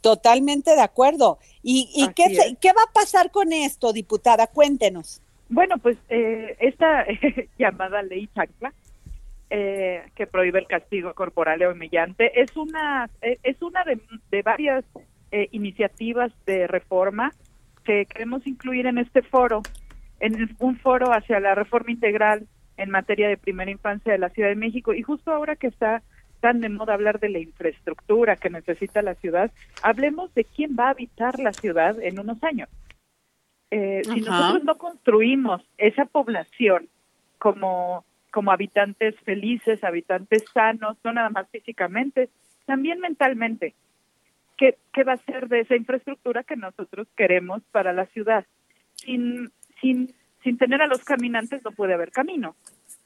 Totalmente de acuerdo. ¿Y, qué, qué, va a pasar con esto, diputada? Cuéntenos. Bueno, pues eh, esta llamada ley chancla, eh, que prohíbe el castigo corporal humillante, es una, eh, es una de, de varias iniciativas de reforma que queremos incluir en este foro, en un foro hacia la reforma integral en materia de primera infancia de la Ciudad de México. Y justo ahora que está tan de moda hablar de la infraestructura que necesita la ciudad, hablemos de quién va a habitar la ciudad en unos años. Eh, si nosotros no construimos esa población como, como habitantes felices, habitantes sanos, no nada más físicamente, también mentalmente, ¿qué, qué va a ser de esa infraestructura que nosotros queremos para la ciudad? Sin, sin, sin tener a los caminantes no puede haber camino.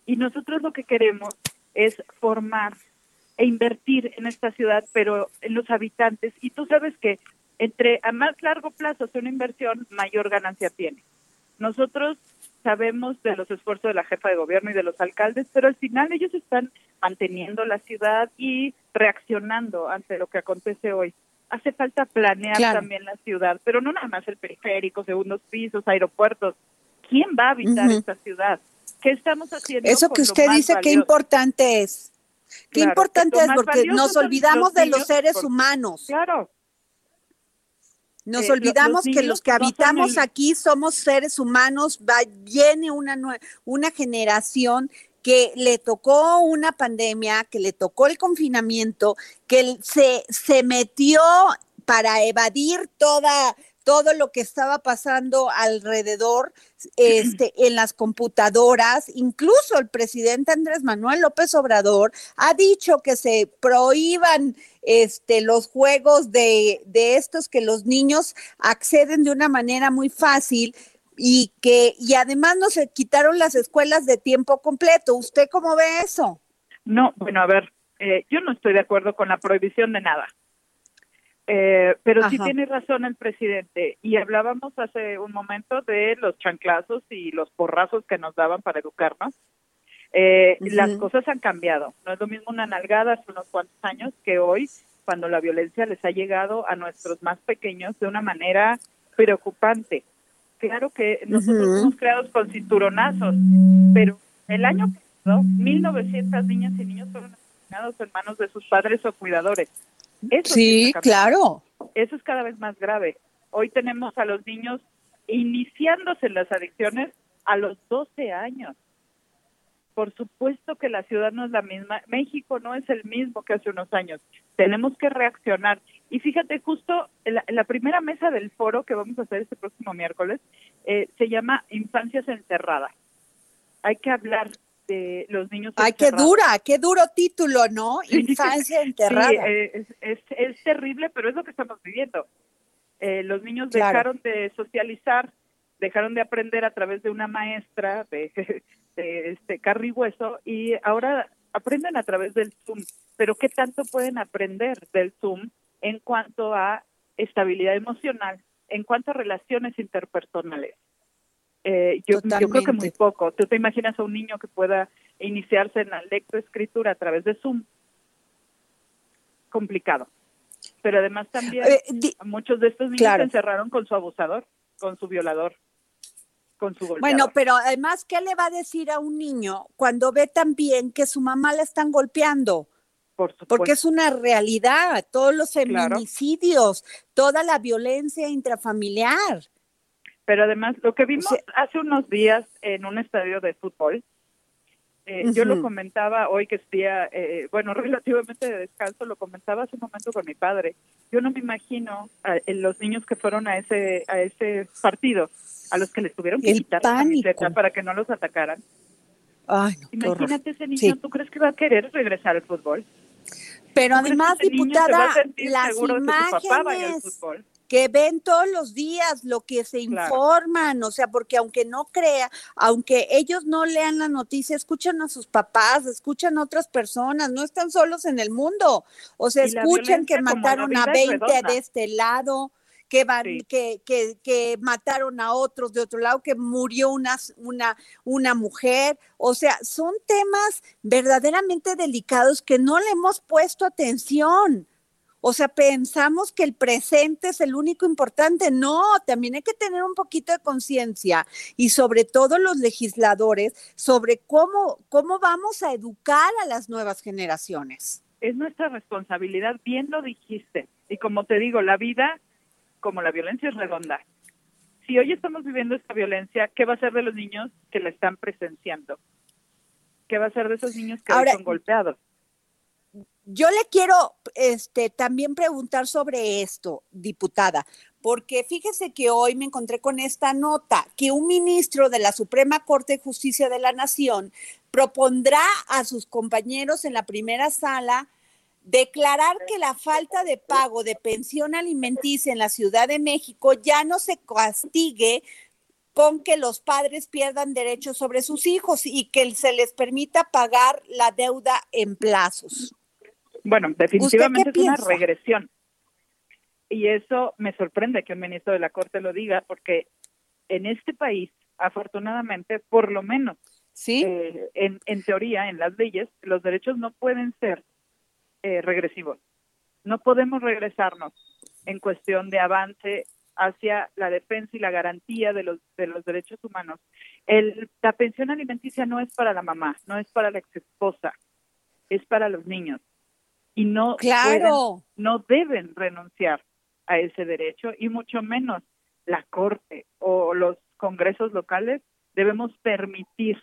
Y nosotros lo que queremos es formar e invertir en esta ciudad, pero en los habitantes. Y tú sabes que entre a más largo plazo sea una inversión, mayor ganancia tiene. Nosotros sabemos de los esfuerzos de la jefa de gobierno y de los alcaldes, pero al final ellos están manteniendo la ciudad y reaccionando ante lo que acontece hoy. Hace falta planear también la ciudad, pero no nada más el periférico, segundos pisos, aeropuertos. ¿Quién va a habitar esta ciudad? ¿Qué estamos haciendo? Eso que usted dice, qué importante es. Qué importante es porque nos olvidamos de los seres humanos. Claro. Nos eh, olvidamos que los que habitamos aquí somos seres humanos, va, viene una, una generación que le tocó una pandemia, que le tocó el confinamiento, que se, se metió para evadir toda todo lo que estaba pasando alrededor este, en las computadoras. Incluso el presidente Andrés Manuel López Obrador ha dicho que se prohíban este, los juegos de, de estos que los niños acceden de una manera muy fácil y que y además no se quitaron las escuelas de tiempo completo. ¿Usted cómo ve eso? No, bueno, a ver, eh, yo no estoy de acuerdo con la prohibición de nada. Eh, pero sí tiene razón el presidente. Y hablábamos hace un momento de los chanclazos y los porrazos que nos daban para educarnos. Eh, Las cosas han cambiado. No es lo mismo una nalgada hace unos cuantos años que hoy, cuando la violencia les ha llegado a nuestros más pequeños de una manera preocupante. Claro que nosotros somos creados con cinturonazos, pero el año pasado, 1.900 niñas y niños fueron asesinados en manos de sus padres o cuidadores sí, claro. Eso es cada vez más grave. Hoy tenemos a los niños iniciándose las adicciones a los 12 años. Por supuesto que la ciudad no es la misma, México no es el mismo que hace unos años. Tenemos que reaccionar. Y fíjate, justo la, la primera mesa del foro que vamos a hacer este próximo miércoles eh, se llama Infancias Enterradas. Hay que hablar de los niños. Ay, qué dura, qué duro título, ¿no? Infancia enterrada. Sí, eh, es, es, terrible, pero es lo que estamos viviendo. Eh, los niños dejaron de socializar, dejaron de aprender a través de una maestra de, de este carri hueso y ahora aprenden a través del Zoom. Pero ¿qué tanto pueden aprender del Zoom en cuanto a estabilidad emocional, en cuanto a relaciones interpersonales? Eh, yo, yo, creo que muy poco. ¿Tú te imaginas a un niño que pueda iniciarse en la lectoescritura a través de Zoom? Complicado. Pero además también eh, muchos de estos niños se encerraron con su abusador, con su violador, con su golpeador. Bueno, pero además, ¿qué le va a decir a un niño cuando ve también que su mamá la están golpeando? Por Porque es una realidad, todos los feminicidios, toda la violencia intrafamiliar. Pero además, lo que vimos hace unos días en un estadio de fútbol, eh, yo lo comentaba hoy que día, eh, bueno, relativamente de descanso, lo comentaba hace un momento con mi padre. Yo no me imagino a, los niños que fueron a ese a ese partido, a los que les tuvieron que quitar la para que no los atacaran. Ay, Imagínate ese niño, ¿tú crees que va a querer regresar al fútbol? Pero además, diputada, las imágenes, que ven todos los días lo que se informan, o sea, porque aunque no crea, aunque ellos no lean la noticia, escuchan a sus papás, escuchan a otras personas, no están solos en el mundo, o sea, escuchan que mataron a 20 de este lado, que van, que, que, que, mataron a otros de otro lado, que murió una, una, una mujer. O sea, son temas verdaderamente delicados que no le hemos puesto atención. O sea, pensamos que el presente es el único importante. No, también hay que tener un poquito de conciencia y sobre todo los legisladores sobre cómo, cómo vamos a educar a las nuevas generaciones. Es nuestra responsabilidad, bien lo dijiste. Y como te digo, la vida, como la violencia, es redonda. Si hoy estamos viviendo esta violencia, ¿qué va a ser de los niños que la están presenciando? ¿Qué va a ser de esos niños que son golpeados? Yo le quiero este, también preguntar sobre esto, diputada, porque fíjese que hoy me encontré con esta nota, que un ministro de la Suprema Corte de Justicia de la Nación propondrá a sus compañeros en la primera sala declarar que la falta de pago de pensión alimenticia en la Ciudad de México ya no se castigue con que los padres pierdan derechos sobre sus hijos y que se les permita pagar la deuda en plazos. Bueno, definitivamente es una regresión. Y eso me sorprende que un ministro de la Corte lo diga, porque en este país, afortunadamente, por lo menos, ¿Sí? Eh, en, en teoría, en las leyes, los derechos no pueden ser eh, regresivos. No podemos regresarnos en cuestión de avance hacia la defensa y la garantía de los de los derechos humanos. El, la pensión alimenticia no es para la mamá, no es para la ex esposa, es para los niños y no claro. no deben renunciar a ese derecho y mucho menos la corte o los congresos locales debemos permitir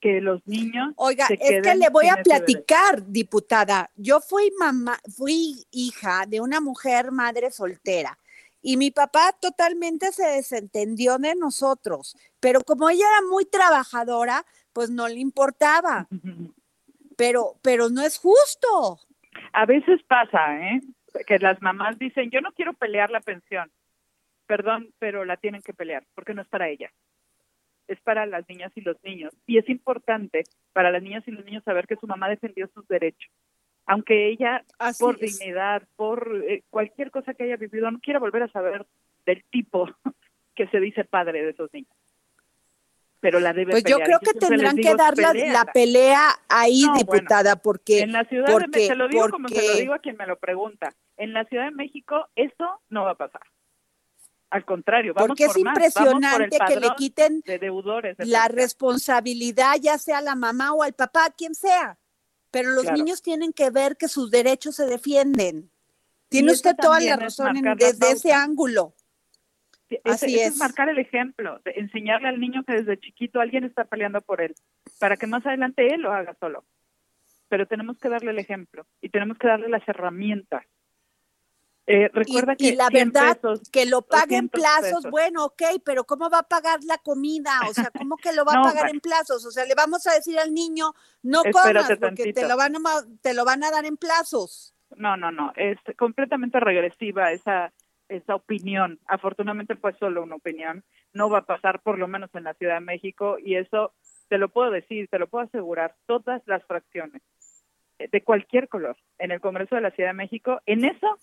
que los niños. Oiga, se es que le voy a platicar, diputada. Yo fui mamá, fui hija de una mujer madre soltera. Y mi papá totalmente se desentendió de nosotros, pero como ella era muy trabajadora, pues no le importaba. Pero, pero no es justo. A veces pasa, ¿eh? Que las mamás dicen, yo no quiero pelear la pensión. Perdón, pero la tienen que pelear, porque no es para ella. Es para las niñas y los niños. Y es importante para las niñas y los niños saber que su mamá defendió sus derechos. Aunque ella, Así por es. dignidad, por eh, cualquier cosa que haya vivido, no quiera volver a saber del tipo que se dice padre de esos niños. Pero la debe Pues yo creo que tendrán que dar la, pelea ahí, No, bueno, diputada, porque En la Ciudad de México, te lo digo como se lo digo a quien me lo pregunta, en la Ciudad de México eso no va a pasar. Al contrario, vamos porque es más, por impresionante que le quiten de deudores. de la responsabilidad, ya sea a la mamá o al papá, quien sea. Pero los Claro. niños tienen que ver que sus derechos se defienden. Tiene usted toda la razón en- desde ese ángulo. Así es. marcar el ejemplo, de enseñarle al niño que desde chiquito alguien está peleando por él, para que más adelante él lo haga solo. Pero tenemos que darle el ejemplo y tenemos que darle las herramientas. Eh, recuerda y, que y la 100 verdad, pesos, que lo pague en 200 plazos, pesos. bueno, ok, pero ¿cómo va a pagar la comida? O sea, ¿cómo que lo va No, a pagar en plazos? O sea, le vamos a decir al niño, no Espérate comas, porque te lo, van a, te lo van a dar en plazos. No, no, no, es completamente regresiva esa esa opinión. Afortunadamente fue solo una opinión. No va a pasar por lo menos en la Ciudad de México y eso te lo puedo decir, te lo puedo asegurar, todas las fracciones eh, de cualquier color en el Congreso de la Ciudad de México, en eso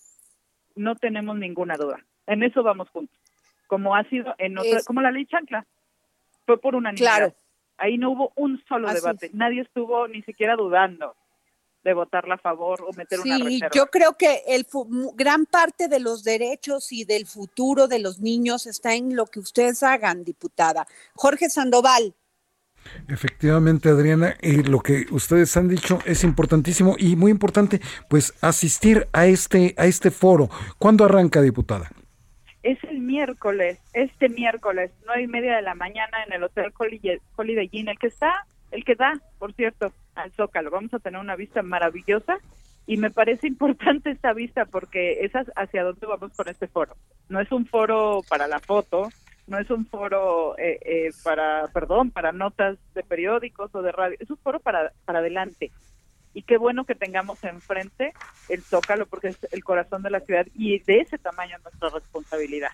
no tenemos ninguna duda. En eso vamos juntos. Como ha sido en otra, Es- como la ley chancla. Fue por unanimidad. Claro. Ahí no hubo un solo Así debate. es. Nadie estuvo ni siquiera dudando de votarla a favor o meter una Sí, reserva. yo creo que el gran parte de los derechos y del futuro de los niños está en lo que ustedes hagan, diputada. Jorge Sandoval. Efectivamente, Adriana, y lo que ustedes han dicho es importantísimo y muy importante, pues asistir a este a este foro. ¿Cuándo arranca, diputada? es el miércoles, este miércoles, nueve y media de la mañana en el Hotel Holiday Inn, el que está, el que da, por cierto, al Zócalo. Vamos a tener una vista maravillosa y me parece importante esta vista porque es ha- hacia dónde vamos con este foro. No es un foro para la foto, no es un foro eh, eh, para, perdón, para notas de periódicos o de radio, es un foro para, para adelante. Y qué bueno que tengamos enfrente el Zócalo porque es el corazón de la ciudad y de ese tamaño es nuestra responsabilidad.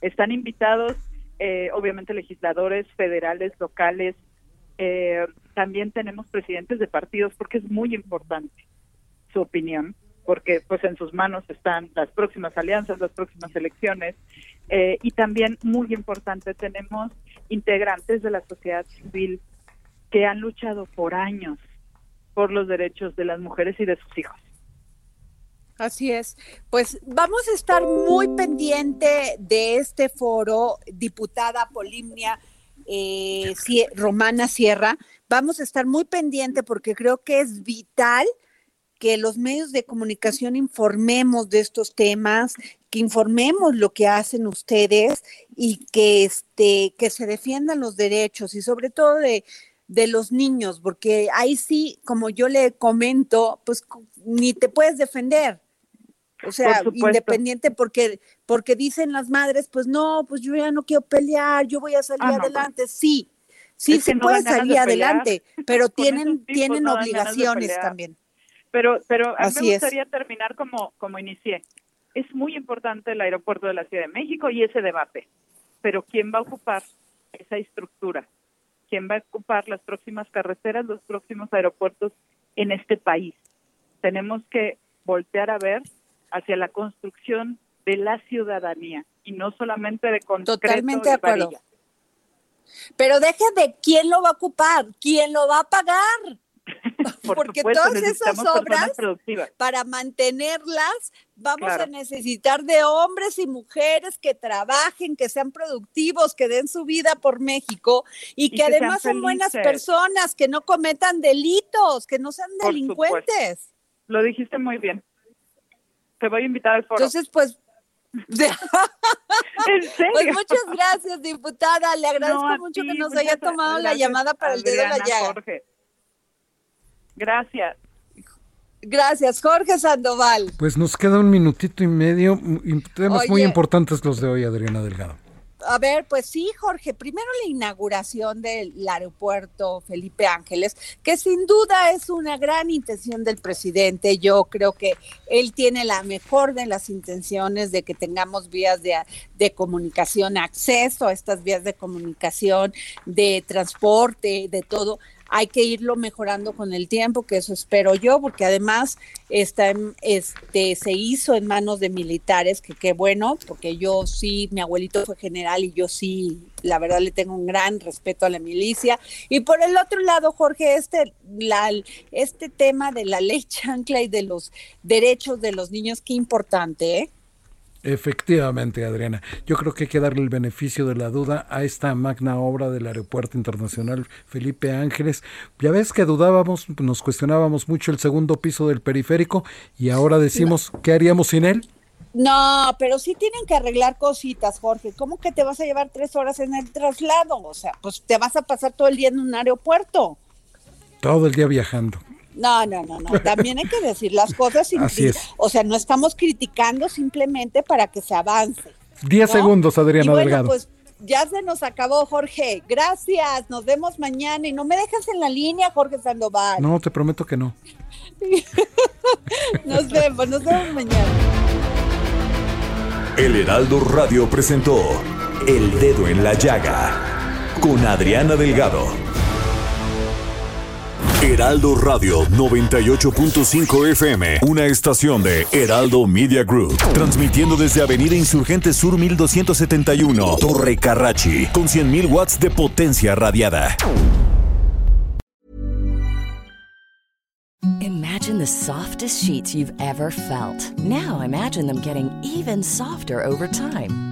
Están invitados, eh, obviamente, legisladores federales, locales. Eh, también tenemos presidentes de partidos porque es muy importante su opinión, porque pues en sus manos están las próximas alianzas, las próximas elecciones. eh, y también, muy importante, tenemos integrantes de la sociedad civil que han luchado por años por los derechos de las mujeres y de sus hijos. Así es. Pues vamos a estar muy pendiente de este foro, diputada Polimnia eh, Romana Sierra. Vamos a estar muy pendiente porque creo que es vital que los medios de comunicación informemos de estos temas, que informemos lo que hacen ustedes y que este que se defiendan los derechos y sobre todo de de los niños, porque ahí sí, como yo le comento, pues ni te puedes defender. O sea, Por independiente porque porque dicen las madres, pues no, pues yo ya no quiero pelear, yo voy a salir Ah, no, adelante. Sí, sí Es se no puede salir de adelante, pero tienen tienen no obligaciones también. Pero, pero a mí Así me es. gustaría terminar como, como inicié. Es muy importante el aeropuerto de la Ciudad de México y ese debate. Pero ¿quién va a ocupar esa estructura? ¿Quién va a ocupar las próximas carreteras, los próximos aeropuertos en este país? Tenemos que voltear a ver hacia la construcción de la ciudadanía y no solamente de concreto Totalmente de acuerdo. varilla. Pero deje de quién lo va a ocupar, quién lo va a pagar. Por Porque supuesto, todas esas obras, para mantenerlas, vamos Claro. a necesitar de hombres y mujeres que trabajen, que sean productivos, que den su vida por México y, Y que además son buenas personas, que no cometan delitos, que no sean Por delincuentes. Lo dijiste muy bien. Te voy a invitar al foro. Entonces, pues, es ¿En serio? Pues muchas gracias, diputada. Le agradezco mucho que nos haya tomado la llamada para el dedo de la llaga. Jorge. Gracias. Gracias, Jorge Sandoval. Pues nos queda un minutito y medio. Temas muy importantes los de hoy, Adriana Delgado. A ver, pues sí, Jorge, primero la inauguración del aeropuerto Felipe Ángeles, que sin duda es una gran intención del presidente. Yo creo que él tiene la mejor de las intenciones de que tengamos vías de, de comunicación, acceso a estas vías de comunicación, de transporte, de todo hay que irlo mejorando con el tiempo, que eso espero yo, porque además está en- este se hizo en manos de militares, que qué bueno, porque yo sí, mi abuelito fue general y yo sí, la verdad le tengo un gran respeto a la milicia. Y por el otro lado, Jorge, este la, este tema de la ley chancla y de los derechos de los niños, qué importante, ¿eh? Efectivamente, Adriana. Yo creo que hay que darle el beneficio de la duda a esta magna obra del Aeropuerto Internacional Felipe Ángeles. Ya ves que dudábamos, nos cuestionábamos mucho el segundo piso del periférico y ahora decimos, ¿qué haríamos sin él? No, pero sí tienen que arreglar cositas, Jorge. ¿Cómo que te vas a llevar tres horas en el traslado? O sea, pues te vas a pasar todo el día en un aeropuerto. Todo el día viajando. No, no, no, no. También hay que decir las cosas. sin- Así es. O sea, no estamos criticando simplemente para que se avance. Diez ¿no? segundos, Adriana Y bueno, Delgado. Pues ya se nos acabó, Jorge. Gracias. Nos vemos mañana. Y no me dejes en la línea, Jorge Sandoval. No, te prometo que no. Nos vemos, nos vemos mañana. El Heraldo Radio presentó El Dedo en la Llaga con Adriana Delgado. Heraldo Radio 98.5 FM, una estación de Heraldo Media Group, transmitiendo desde Avenida Insurgente Sur 1271, Torre Carrachi, con 100.000 watts de potencia radiada. Imagine the softest sheets you've ever felt. Now imagine them getting even softer over time.